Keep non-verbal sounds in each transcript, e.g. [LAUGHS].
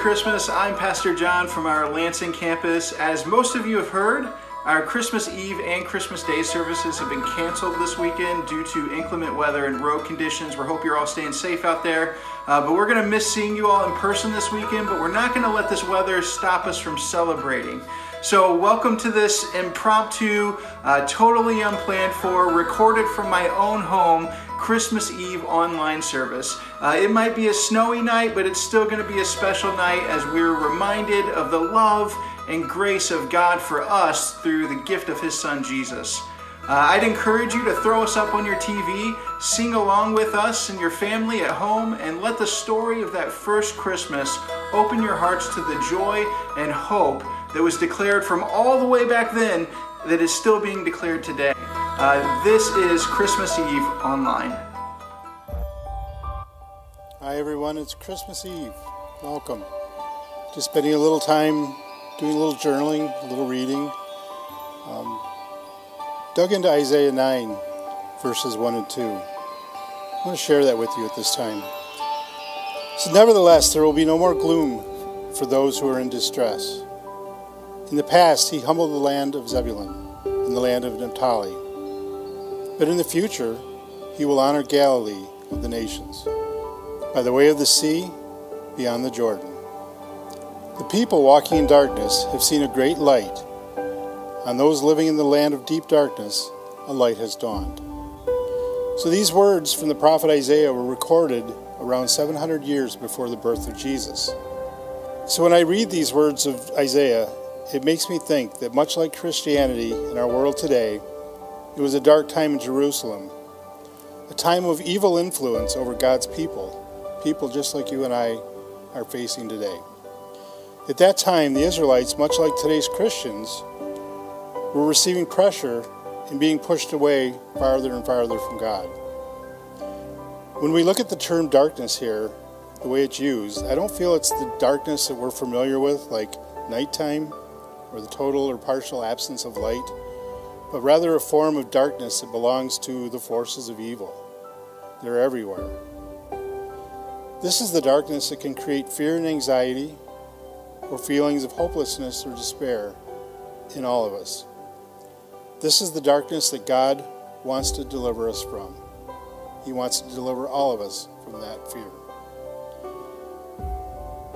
Christmas. I'm Pastor John from our Lansing campus. As most of you have heard, our Christmas Eve and Christmas Day services have been canceled this weekend due to inclement weather and road conditions. We hope you're all staying safe out there. Uh, but we're going to miss seeing you all in person this weekend, but we're not going to let this weather stop us from celebrating. So, welcome to this impromptu, uh, totally unplanned for, recorded from my own home Christmas Eve online service. Uh, it might be a snowy night, but it's still going to be a special night as we're reminded of the love and grace of God for us through the gift of His Son Jesus. Uh, I'd encourage you to throw us up on your TV, sing along with us and your family at home, and let the story of that first Christmas open your hearts to the joy and hope that was declared from all the way back then that is still being declared today. Uh, this is Christmas Eve online. Hi, everyone. It's Christmas Eve. Welcome. Just spending a little time doing a little journaling, a little reading. Um, dug into Isaiah 9, verses 1 and 2. I want to share that with you at this time. So, nevertheless, there will be no more gloom for those who are in distress. In the past, he humbled the land of Zebulun the land of Naphtali. But in the future, he will honor Galilee of the nations, by the way of the sea, beyond the Jordan. The people walking in darkness have seen a great light. On those living in the land of deep darkness, a light has dawned. So these words from the prophet Isaiah were recorded around 700 years before the birth of Jesus. So when I read these words of Isaiah, it makes me think that much like Christianity in our world today, it was a dark time in Jerusalem, a time of evil influence over God's people, people just like you and I are facing today. At that time, the Israelites, much like today's Christians, were receiving pressure and being pushed away farther and farther from God. When we look at the term darkness here, the way it's used, I don't feel it's the darkness that we're familiar with, like nighttime or the total or partial absence of light, but rather a form of darkness that belongs to the forces of evil. They're everywhere. This is the darkness that can create fear and anxiety or feelings of hopelessness or despair in all of us. This is the darkness that God wants to deliver us from. He wants to deliver all of us from that fear.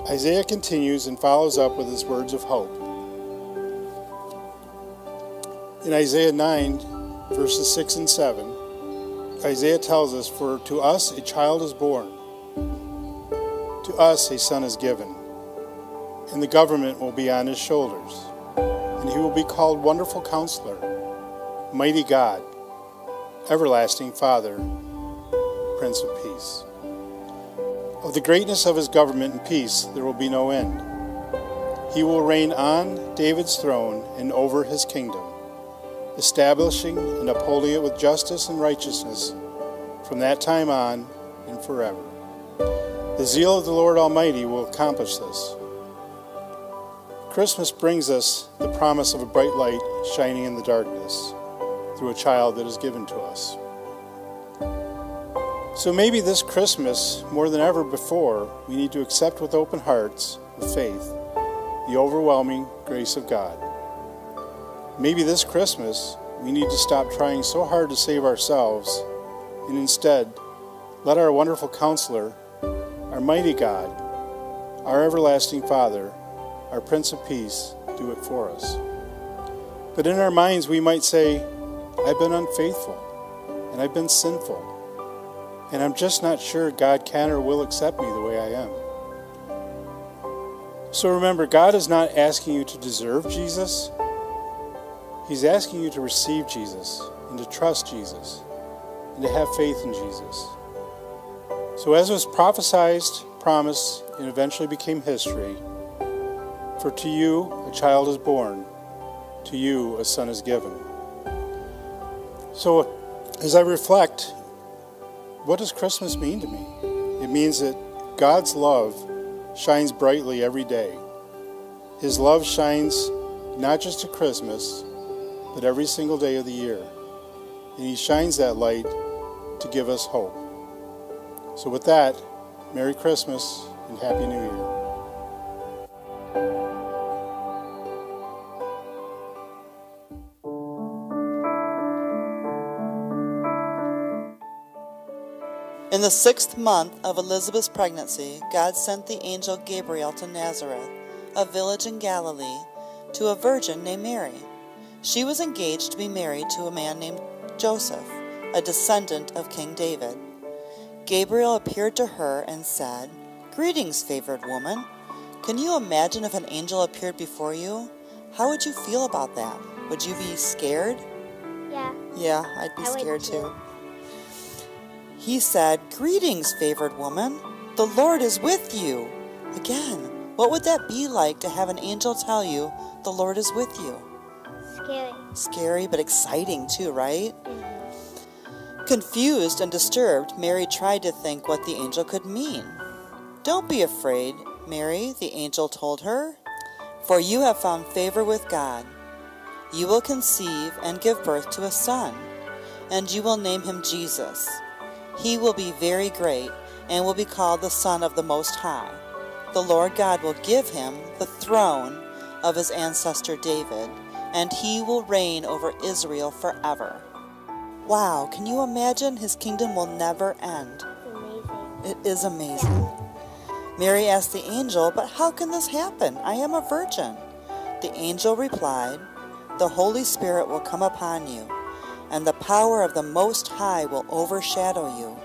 Isaiah continues and follows up with his words of hope. In Isaiah 9, verses 6 and 7, Isaiah tells us, For to us a child is born, to us a son is given, and the government will be on his shoulders, and he will be called Wonderful Counselor, Mighty God, Everlasting Father, Prince of Peace. Of the greatness of his government and peace there will be no end. He will reign on David's throne and over his kingdom establishing and upholding it with justice and righteousness from that time on and forever. The zeal of the Lord Almighty will accomplish this. Christmas brings us the promise of a bright light shining in the darkness through a child that is given to us. So maybe this Christmas, more than ever before, we need to accept with open hearts, with faith, the overwhelming grace of God. Maybe this Christmas we need to stop trying so hard to save ourselves and instead let our wonderful counselor, our mighty God, our everlasting Father, our Prince of Peace, do it for us. But in our minds, we might say, I've been unfaithful and I've been sinful, and I'm just not sure God can or will accept me the way I am. So remember, God is not asking you to deserve Jesus. He's asking you to receive Jesus and to trust Jesus and to have faith in Jesus. So, as was prophesied, promised, and eventually became history, for to you a child is born, to you a son is given. So, as I reflect, what does Christmas mean to me? It means that God's love shines brightly every day. His love shines not just at Christmas, but every single day of the year. And He shines that light to give us hope. So, with that, Merry Christmas and Happy New Year. In the sixth month of Elizabeth's pregnancy, God sent the angel Gabriel to Nazareth, a village in Galilee, to a virgin named Mary she was engaged to be married to a man named Joseph, a descendant of King David. Gabriel appeared to her and said, Greetings, favored woman. Can you imagine if an angel appeared before you? How would you feel about that? Would you be scared? Yeah. Yeah, I'd be I scared too. too. He said, Greetings, favored woman. The Lord is with you. Again, what would that be like to have an angel tell you the Lord is with you? Scary. Scary, but exciting too, right? Confused and disturbed, Mary tried to think what the angel could mean. Don't be afraid, Mary, the angel told her, for you have found favor with God. You will conceive and give birth to a son, and you will name him Jesus. He will be very great and will be called the Son of the Most High. The Lord God will give him the throne of his ancestor David, and he will reign over Israel forever. Wow, can you imagine? His kingdom will never end. Amazing. It is amazing. Mary asked the angel, But how can this happen? I am a virgin. The angel replied, The Holy Spirit will come upon you, and the power of the Most High will overshadow you.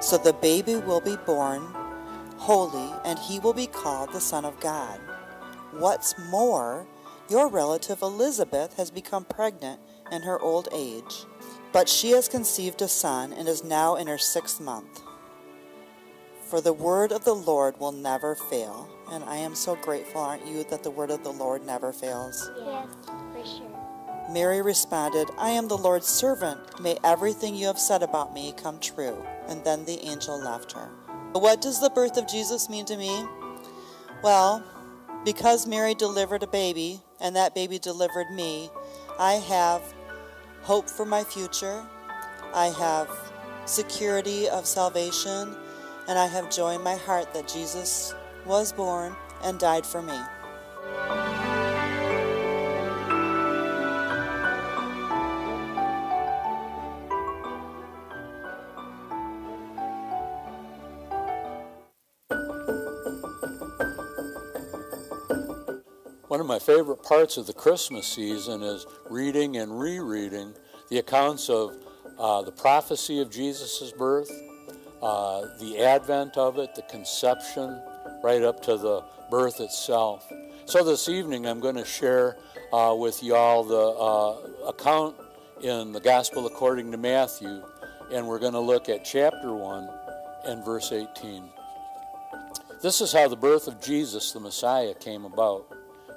So the baby will be born holy, and he will be called the Son of God. What's more, your relative Elizabeth has become pregnant in her old age, but she has conceived a son and is now in her sixth month. For the word of the Lord will never fail. And I am so grateful, aren't you, that the word of the Lord never fails. Yes, for sure. Mary responded, I am the Lord's servant. May everything you have said about me come true. And then the angel left her. But what does the birth of Jesus mean to me? Well, because Mary delivered a baby, and that baby delivered me, I have hope for my future. I have security of salvation, and I have joy in my heart that Jesus was born and died for me. My favorite parts of the Christmas season is reading and rereading the accounts of uh, the prophecy of Jesus' birth, uh, the advent of it, the conception, right up to the birth itself. So this evening I'm going to share uh, with y'all the uh, account in the Gospel according to Matthew, and we're going to look at chapter 1 and verse 18. This is how the birth of Jesus, the Messiah, came about.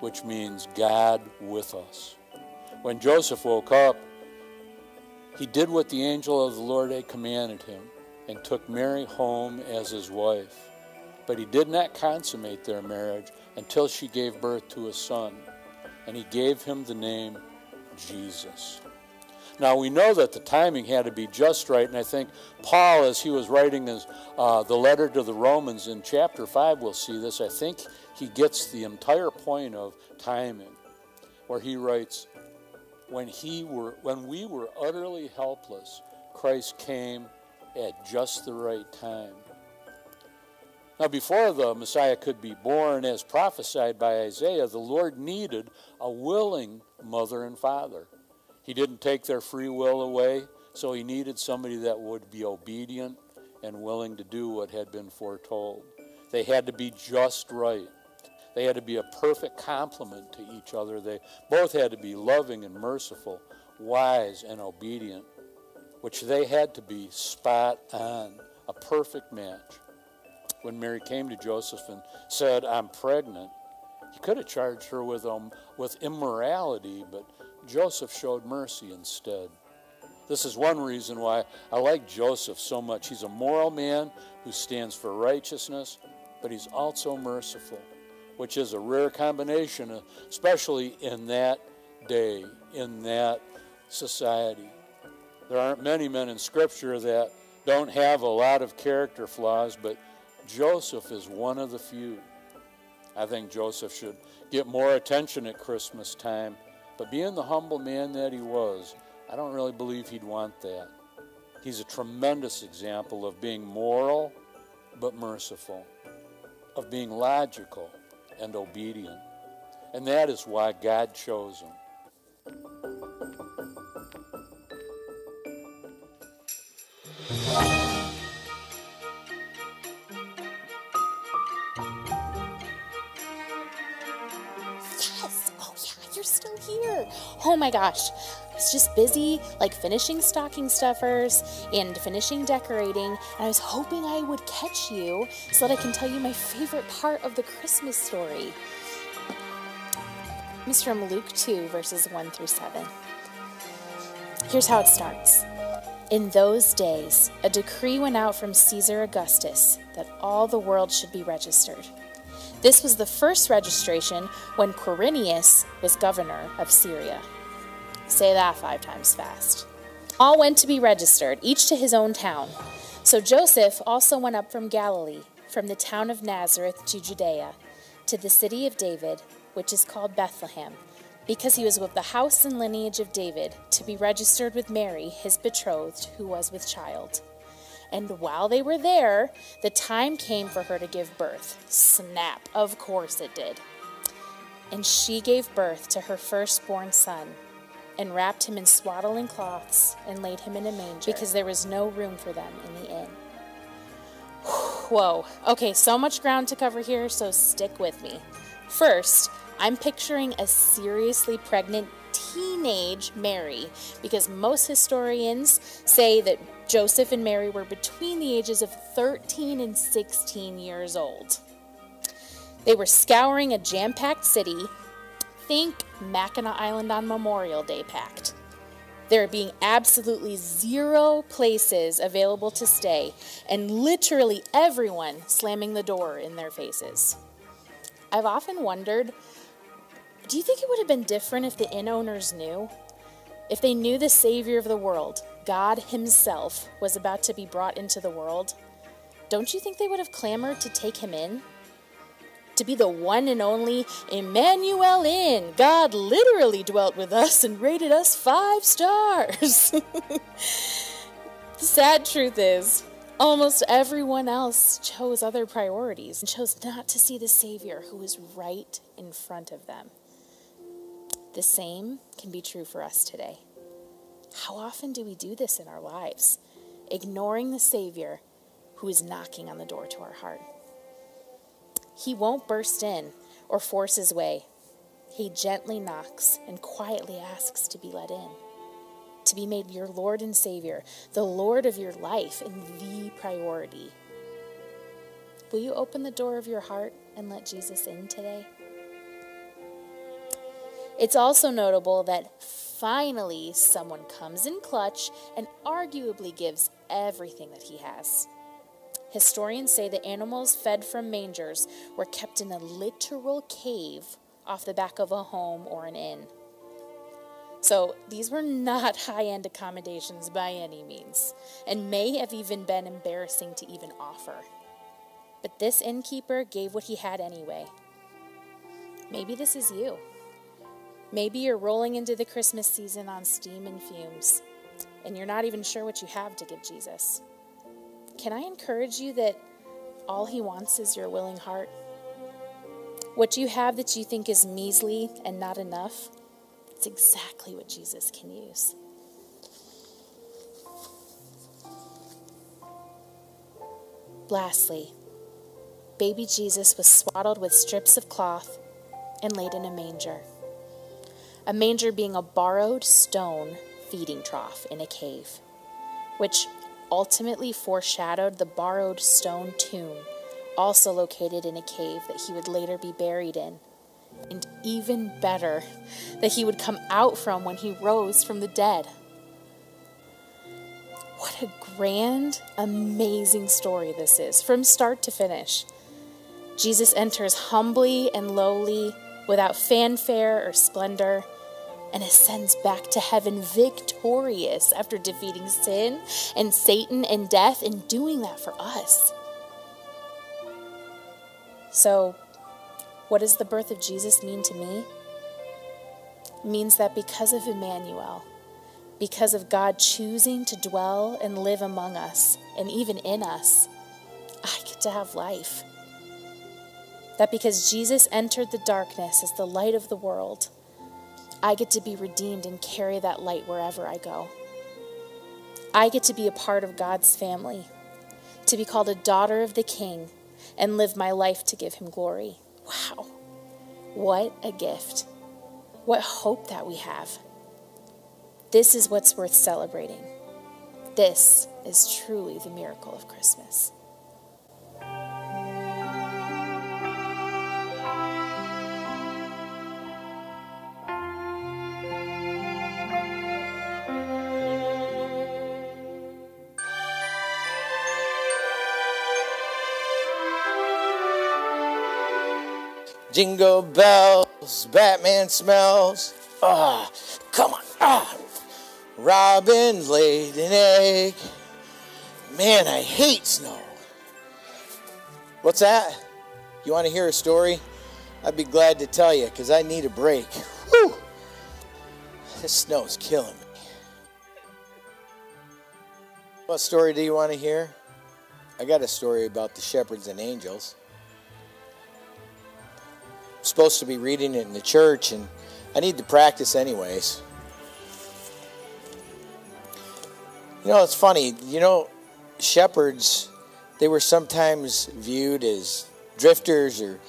which means God with us. When Joseph woke up, he did what the angel of the Lord had commanded him and took Mary home as his wife. But he did not consummate their marriage until she gave birth to a son, and he gave him the name Jesus. Now we know that the timing had to be just right, and I think Paul, as he was writing his, uh, the letter to the Romans in chapter 5, we'll see this. I think he gets the entire point of timing, where he writes, when, he were, when we were utterly helpless, Christ came at just the right time. Now, before the Messiah could be born, as prophesied by Isaiah, the Lord needed a willing mother and father. He didn't take their free will away, so he needed somebody that would be obedient and willing to do what had been foretold. They had to be just right. They had to be a perfect complement to each other. They both had to be loving and merciful, wise and obedient, which they had to be spot on, a perfect match. When Mary came to Joseph and said, I'm pregnant, he could have charged her with, um, with immorality, but Joseph showed mercy instead. This is one reason why I like Joseph so much. He's a moral man who stands for righteousness, but he's also merciful, which is a rare combination, especially in that day, in that society. There aren't many men in Scripture that don't have a lot of character flaws, but Joseph is one of the few. I think Joseph should get more attention at Christmas time, but being the humble man that he was, I don't really believe he'd want that. He's a tremendous example of being moral but merciful, of being logical and obedient. And that is why God chose him. Yes. Oh my gosh. I was just busy, like finishing stocking stuffers and finishing decorating, and I was hoping I would catch you so that I can tell you my favorite part of the Christmas story. It's from Luke 2, verses 1 through 7. Here's how it starts. In those days, a decree went out from Caesar Augustus that all the world should be registered. This was the first registration when Quirinius was governor of Syria. Say that five times fast. All went to be registered, each to his own town. So Joseph also went up from Galilee, from the town of Nazareth to Judea, to the city of David, which is called Bethlehem, because he was of the house and lineage of David, to be registered with Mary, his betrothed, who was with child. And while they were there, the time came for her to give birth. Snap, of course it did. And she gave birth to her firstborn son, and wrapped him in swaddling cloths, and laid him in a manger, because there was no room for them in the inn. [SIGHS] Whoa. Okay, so much ground to cover here, so stick with me. First, I'm picturing a seriously pregnant teenage Mary because most historians say that Joseph and Mary were between the ages of 13 and 16 years old. They were scouring a jam packed city. Think Mackinac Island on Memorial Day packed. There being absolutely zero places available to stay, and literally everyone slamming the door in their faces. I've often wondered do you think it would have been different if the inn owners knew? If they knew the Savior of the world, God Himself, was about to be brought into the world? Don't you think they would have clamored to take Him in? To be the one and only Emmanuel in. God literally dwelt with us and rated us five stars. [LAUGHS] the sad truth is, almost everyone else chose other priorities and chose not to see the Savior who was right in front of them. The same can be true for us today. How often do we do this in our lives, ignoring the Savior who is knocking on the door to our heart? He won't burst in or force his way. He gently knocks and quietly asks to be let in, to be made your Lord and Savior, the Lord of your life, and the priority. Will you open the door of your heart and let Jesus in today? It's also notable that finally someone comes in clutch and arguably gives everything that he has. Historians say the animals fed from mangers were kept in a literal cave off the back of a home or an inn. So these were not [LAUGHS] high end accommodations by any means, and may have even been embarrassing to even offer. But this innkeeper gave what he had anyway. Maybe this is you. Maybe you're rolling into the Christmas season on steam and fumes, and you're not even sure what you have to give Jesus. Can I encourage you that all he wants is your willing heart? What you have that you think is measly and not enough, it's exactly what Jesus can use. Lastly, baby Jesus was swaddled with strips of cloth and laid in a manger. A manger being a borrowed stone feeding trough in a cave, which ultimately foreshadowed the borrowed stone tomb, also located in a cave that he would later be buried in. And even better, that he would come out from when he rose from the dead. What a grand, amazing story this is, from start to finish. Jesus enters humbly and lowly, without fanfare or splendor, and ascends back to heaven victorious after defeating sin and Satan and death and doing that for us. So, what does the birth of Jesus mean to me? It means that because of Emmanuel, because of God choosing to dwell and live among us and even in us, I get to have life. That because Jesus entered the darkness as the light of the world, I get to be redeemed and carry that light wherever I go. I get to be a part of God's family, to be called a daughter of the King, and live my life to give him glory. Wow. What a gift. What hope that we have. This is what's worth celebrating. This is truly the miracle of Christmas. Jingle bells, Batman smells. Ah, come on. Ah. Robin laid an egg. Man, I hate snow. What's that? You want to hear a story? I'd be glad to tell you because I need a break. Whew. This snow's killing me. What story do you want to hear? I got a story about the shepherds and angels supposed to be reading it in the church, and I need to practice anyways. You know, it's funny. You know, shepherds, they were sometimes viewed as drifters or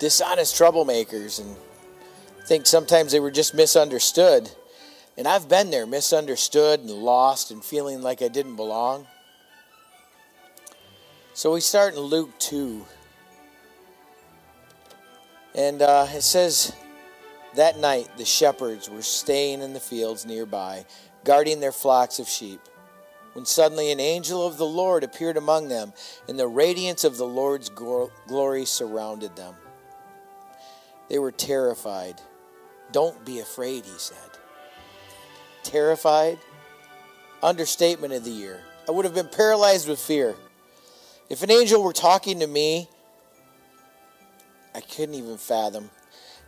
dishonest troublemakers, and I think sometimes they were just misunderstood. And I've been there, misunderstood and lost and feeling like I didn't belong. So we start in Luke 2. And uh, it says, That night the shepherds were staying in the fields nearby, guarding their flocks of sheep. When suddenly an angel of the Lord appeared among them, and the radiance of the Lord's glory surrounded them. They were terrified. Don't be afraid, he said. Terrified? Understatement of the year. I would have been paralyzed with fear. If an angel were talking to me, I couldn't even fathom.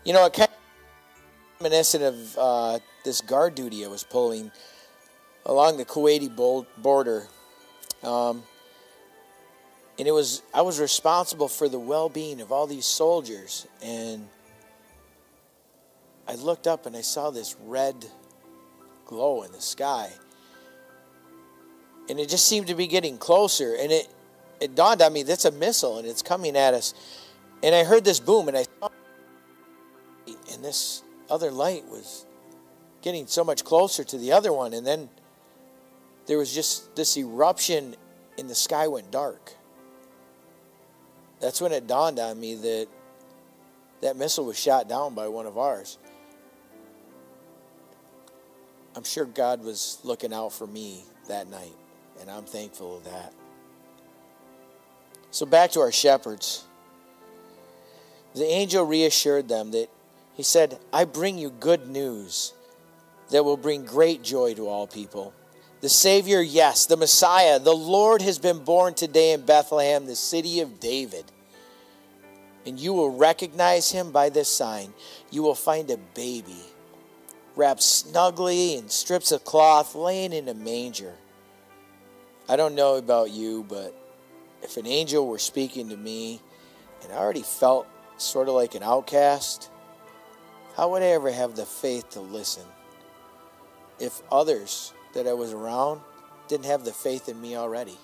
You know, it kind of reminiscent of uh, this guard duty I was pulling along the Kuwaiti border. Um, and it was I was responsible for the well-being of all these soldiers and I looked up and I saw this red glow in the sky. And it just seemed to be getting closer and it it dawned on me that's a missile and it's coming at us. And I heard this boom, and I saw, and this other light was getting so much closer to the other one, and then there was just this eruption, and the sky went dark. That's when it dawned on me that that missile was shot down by one of ours. I'm sure God was looking out for me that night, and I'm thankful of that. So, back to our shepherds. The angel reassured them that he said, I bring you good news that will bring great joy to all people. The Savior, yes, the Messiah, the Lord has been born today in Bethlehem, the city of David. And you will recognize him by this sign. You will find a baby wrapped snugly in strips of cloth, laying in a manger. I don't know about you, but if an angel were speaking to me and I already felt sort of like an outcast, how would I ever have the faith to listen if others that I was around didn't have the faith in me already?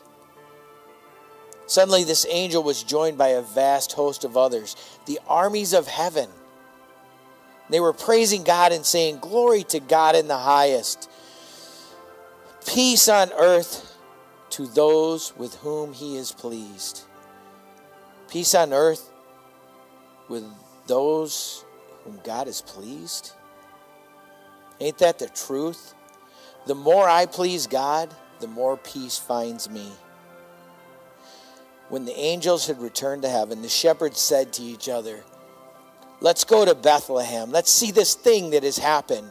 Suddenly, this angel was joined by a vast host of others, the armies of heaven. They were praising God and saying, Glory to God in the highest, peace on earth to those with whom he is pleased. Peace on earth with those whom God is pleased. Ain't that the truth? The more I please God, the more peace finds me. When the angels had returned to heaven, the shepherds said to each other, Let's go to Bethlehem. Let's see this thing that has happened,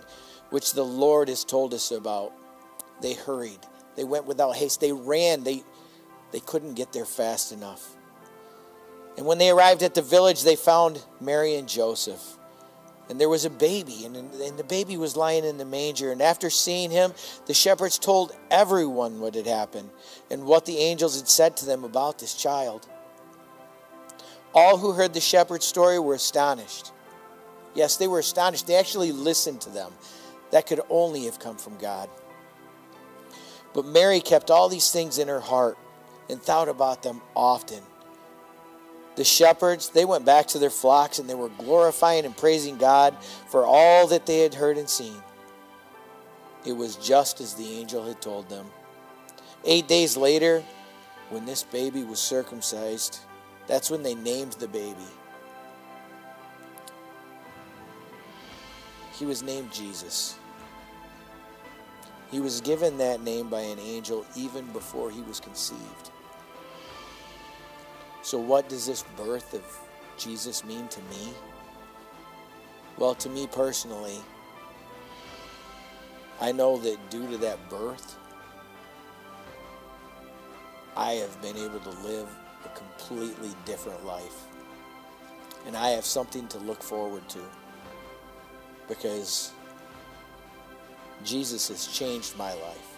which the Lord has told us about. They hurried. They went without haste. They ran. They, they couldn't get there fast enough. And when they arrived at the village, they found Mary and Joseph. And there was a baby, and, and the baby was lying in the manger. And after seeing him, the shepherds told everyone what had happened and what the angels had said to them about this child. All who heard the shepherd's story were astonished. Yes, they were astonished. They actually listened to them. That could only have come from God. But Mary kept all these things in her heart and thought about them often. The shepherds, they went back to their flocks and they were glorifying and praising God for all that they had heard and seen. It was just as the angel had told them. Eight days later, when this baby was circumcised, that's when they named the baby. He was named Jesus. He was given that name by an angel even before he was conceived. So, what does this birth of Jesus mean to me? Well, to me personally, I know that due to that birth, I have been able to live a completely different life. And I have something to look forward to because Jesus has changed my life.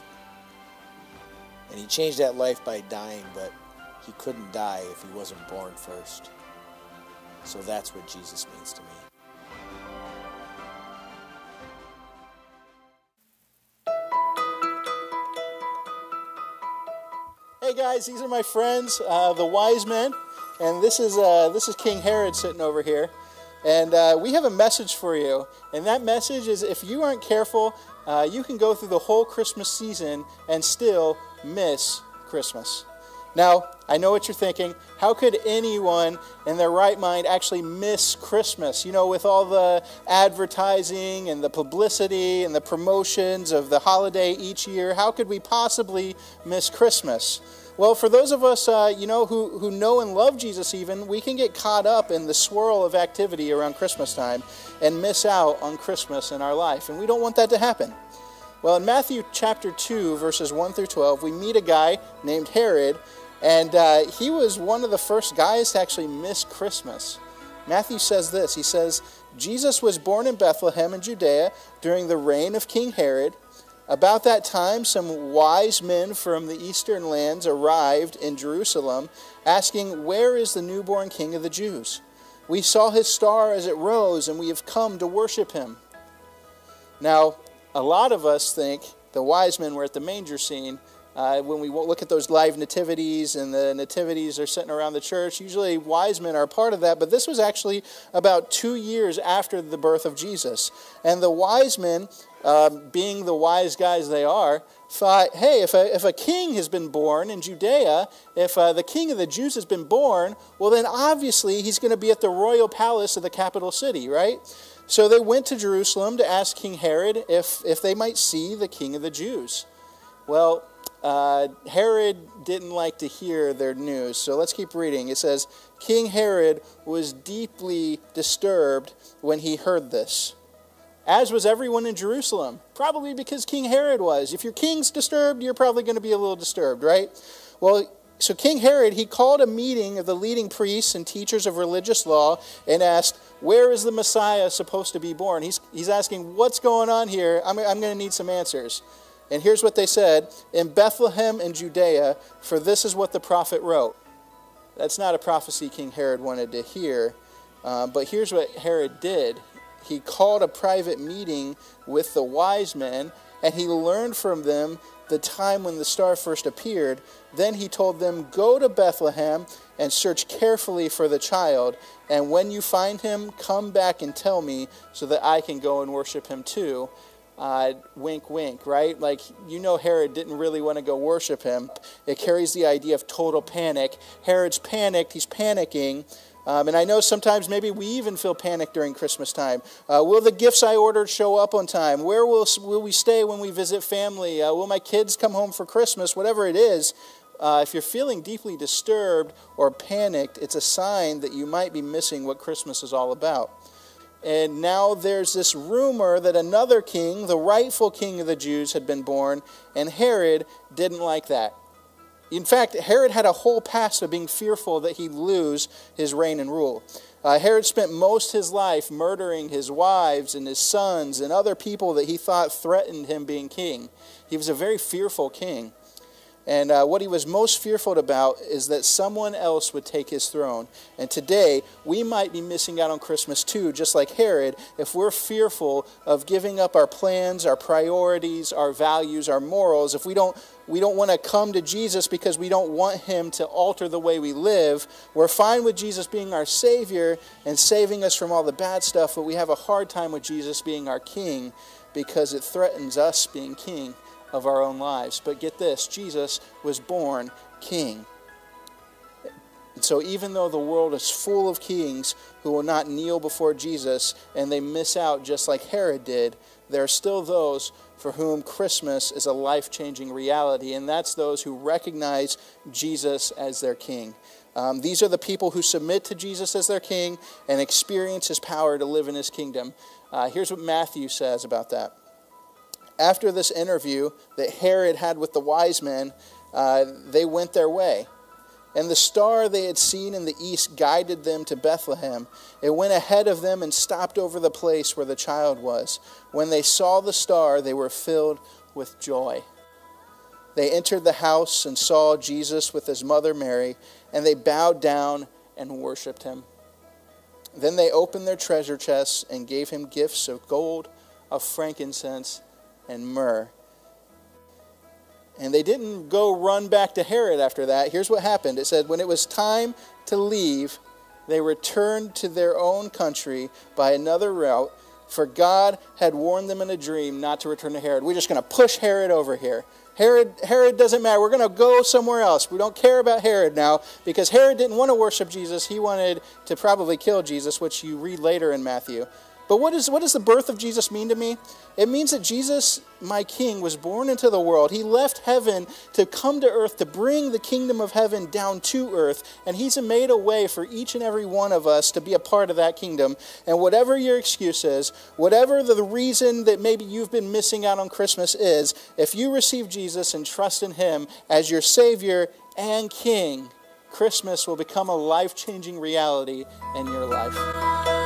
And He changed that life by dying, but He couldn't die if He wasn't born first. So that's what Jesus means to me. Hey guys, these are my friends, uh, the wise men, and this is uh, this is King Herod sitting over here, and uh, we have a message for you. And that message is: if you aren't careful, uh, you can go through the whole Christmas season and still miss Christmas. Now, I know what you're thinking. How could anyone in their right mind actually miss Christmas? You know, with all the advertising and the publicity and the promotions of the holiday each year, how could we possibly miss Christmas? Well, for those of us, uh, you know, who, who know and love Jesus even, we can get caught up in the swirl of activity around Christmas time and miss out on Christmas in our life. And we don't want that to happen. Well, in Matthew chapter 2, verses 1 through 12, we meet a guy named Herod and uh, he was one of the first guys to actually miss Christmas. Matthew says this He says, Jesus was born in Bethlehem in Judea during the reign of King Herod. About that time, some wise men from the eastern lands arrived in Jerusalem, asking, Where is the newborn king of the Jews? We saw his star as it rose, and we have come to worship him. Now, a lot of us think the wise men were at the manger scene uh, when we look at those live nativities and the nativities are sitting around the church, usually wise men are part of that, but this was actually about two years after the birth of Jesus. And the wise men, um, being the wise guys they are, thought, hey, if a, if a king has been born in Judea, if uh, the king of the Jews has been born, well, then obviously he's going to be at the royal palace of the capital city, right? So they went to Jerusalem to ask King Herod if, if they might see the king of the Jews. Well, uh, Herod didn't like to hear their news. So let's keep reading. It says, King Herod was deeply disturbed when he heard this, as was everyone in Jerusalem, probably because King Herod was. If your king's disturbed, you're probably going to be a little disturbed, right? Well, so King Herod, he called a meeting of the leading priests and teachers of religious law and asked, Where is the Messiah supposed to be born? He's, he's asking, What's going on here? I'm, I'm going to need some answers. And here's what they said In Bethlehem in Judea, for this is what the prophet wrote. That's not a prophecy King Herod wanted to hear, uh, but here's what Herod did. He called a private meeting with the wise men and he learned from them the time when the star first appeared. Then he told them, Go to Bethlehem and search carefully for the child, and when you find him, come back and tell me so that I can go and worship him too. Uh, wink, wink, right? Like, you know, Herod didn't really want to go worship him. It carries the idea of total panic. Herod's panicked, he's panicking. Um, and I know sometimes maybe we even feel panic during Christmas time. Uh, will the gifts I ordered show up on time? Where will, will we stay when we visit family? Uh, will my kids come home for Christmas? Whatever it is, uh, if you're feeling deeply disturbed or panicked, it's a sign that you might be missing what Christmas is all about. And now there's this rumor that another king, the rightful king of the Jews, had been born, and Herod didn't like that. In fact, Herod had a whole past of being fearful that he'd lose his reign and rule. Uh, Herod spent most his life murdering his wives and his sons and other people that he thought threatened him being king. He was a very fearful king. And uh, what he was most fearful about is that someone else would take his throne. And today, we might be missing out on Christmas too, just like Herod, if we're fearful of giving up our plans, our priorities, our values, our morals, if we don't we don't want to come to Jesus because we don't want him to alter the way we live. We're fine with Jesus being our Savior and saving us from all the bad stuff, but we have a hard time with Jesus being our King because it threatens us being King of our own lives. But get this Jesus was born king. And so, even though the world is full of kings who will not kneel before Jesus and they miss out just like Herod did, there are still those for whom Christmas is a life changing reality, and that's those who recognize Jesus as their king. Um, these are the people who submit to Jesus as their king and experience his power to live in his kingdom. Uh, here's what Matthew says about that after this interview that Herod had with the wise men, uh, they went their way. And the star they had seen in the east guided them to Bethlehem. It went ahead of them and stopped over the place where the child was. When they saw the star, they were filled with joy. They entered the house and saw Jesus with his mother Mary, and they bowed down and worshiped him. Then they opened their treasure chests and gave him gifts of gold, of frankincense, and myrrh. And they didn't go run back to Herod after that. Here's what happened it said, When it was time to leave, they returned to their own country by another route, for God had warned them in a dream not to return to Herod. We're just going to push Herod over here. Herod, Herod doesn't matter. We're going to go somewhere else. We don't care about Herod now because Herod didn't want to worship Jesus. He wanted to probably kill Jesus, which you read later in Matthew. But what, is, what does the birth of Jesus mean to me? It means that Jesus, my King, was born into the world. He left heaven to come to earth to bring the kingdom of heaven down to earth. And He's made a way for each and every one of us to be a part of that kingdom. And whatever your excuse is, whatever the reason that maybe you've been missing out on Christmas is, if you receive Jesus and trust in Him as your Savior and King, Christmas will become a life changing reality in your life.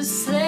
the same.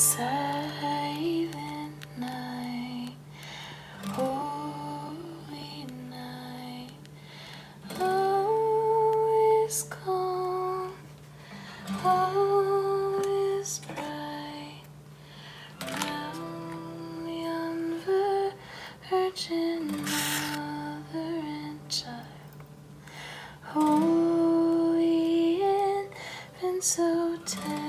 silent night, holy night, bright, virgin mother and child, holy so tender.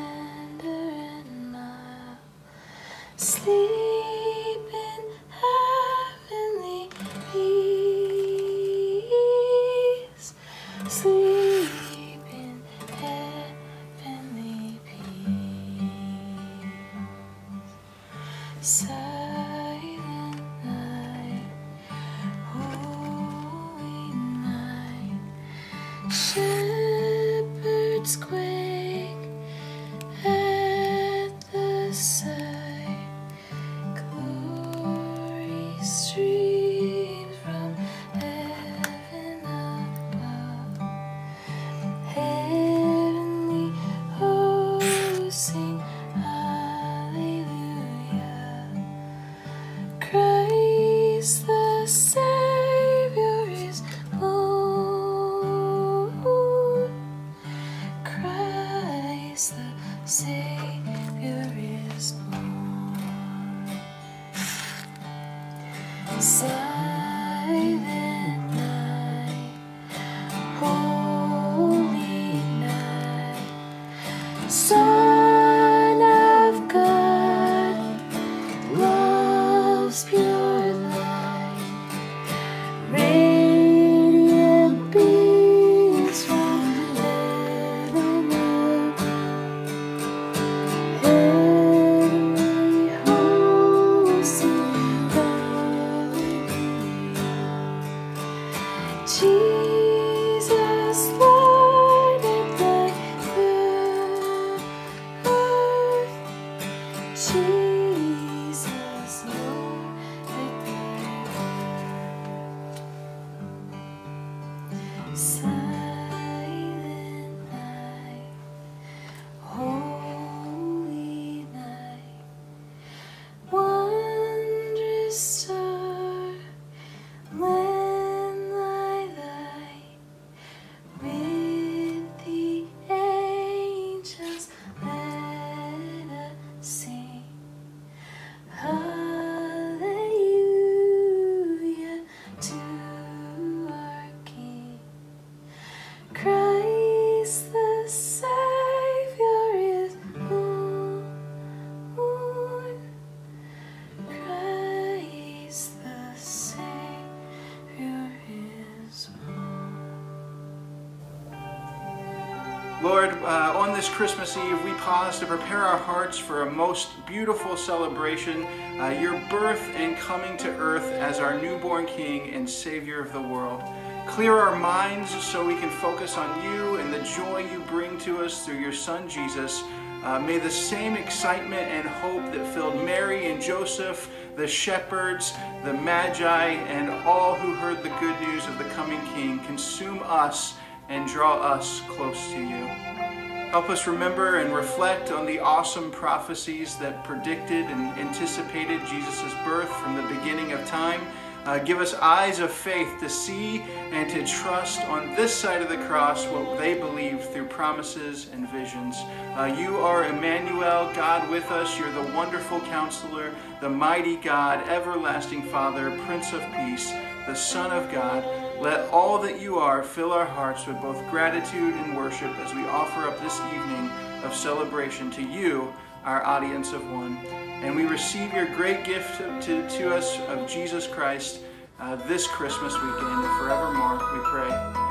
This Christmas Eve, we pause to prepare our hearts for a most beautiful celebration, uh, your birth and coming to earth as our newborn King and Savior of the world. Clear our minds so we can focus on you and the joy you bring to us through your Son Jesus. Uh, may the same excitement and hope that filled Mary and Joseph, the shepherds, the Magi, and all who heard the good news of the coming King consume us and draw us close to you. Help us remember and reflect on the awesome prophecies that predicted and anticipated Jesus' birth from the beginning of time. Uh, give us eyes of faith to see and to trust on this side of the cross what they believe through promises and visions. Uh, you are Emmanuel, God with us. You're the wonderful counselor, the mighty God, everlasting Father, Prince of Peace, the Son of God. Let all that you are fill our hearts with both gratitude and worship as we offer up this evening of celebration to you, our audience of one. And we receive your great gift to, to us of Jesus Christ uh, this Christmas weekend and forevermore, we pray.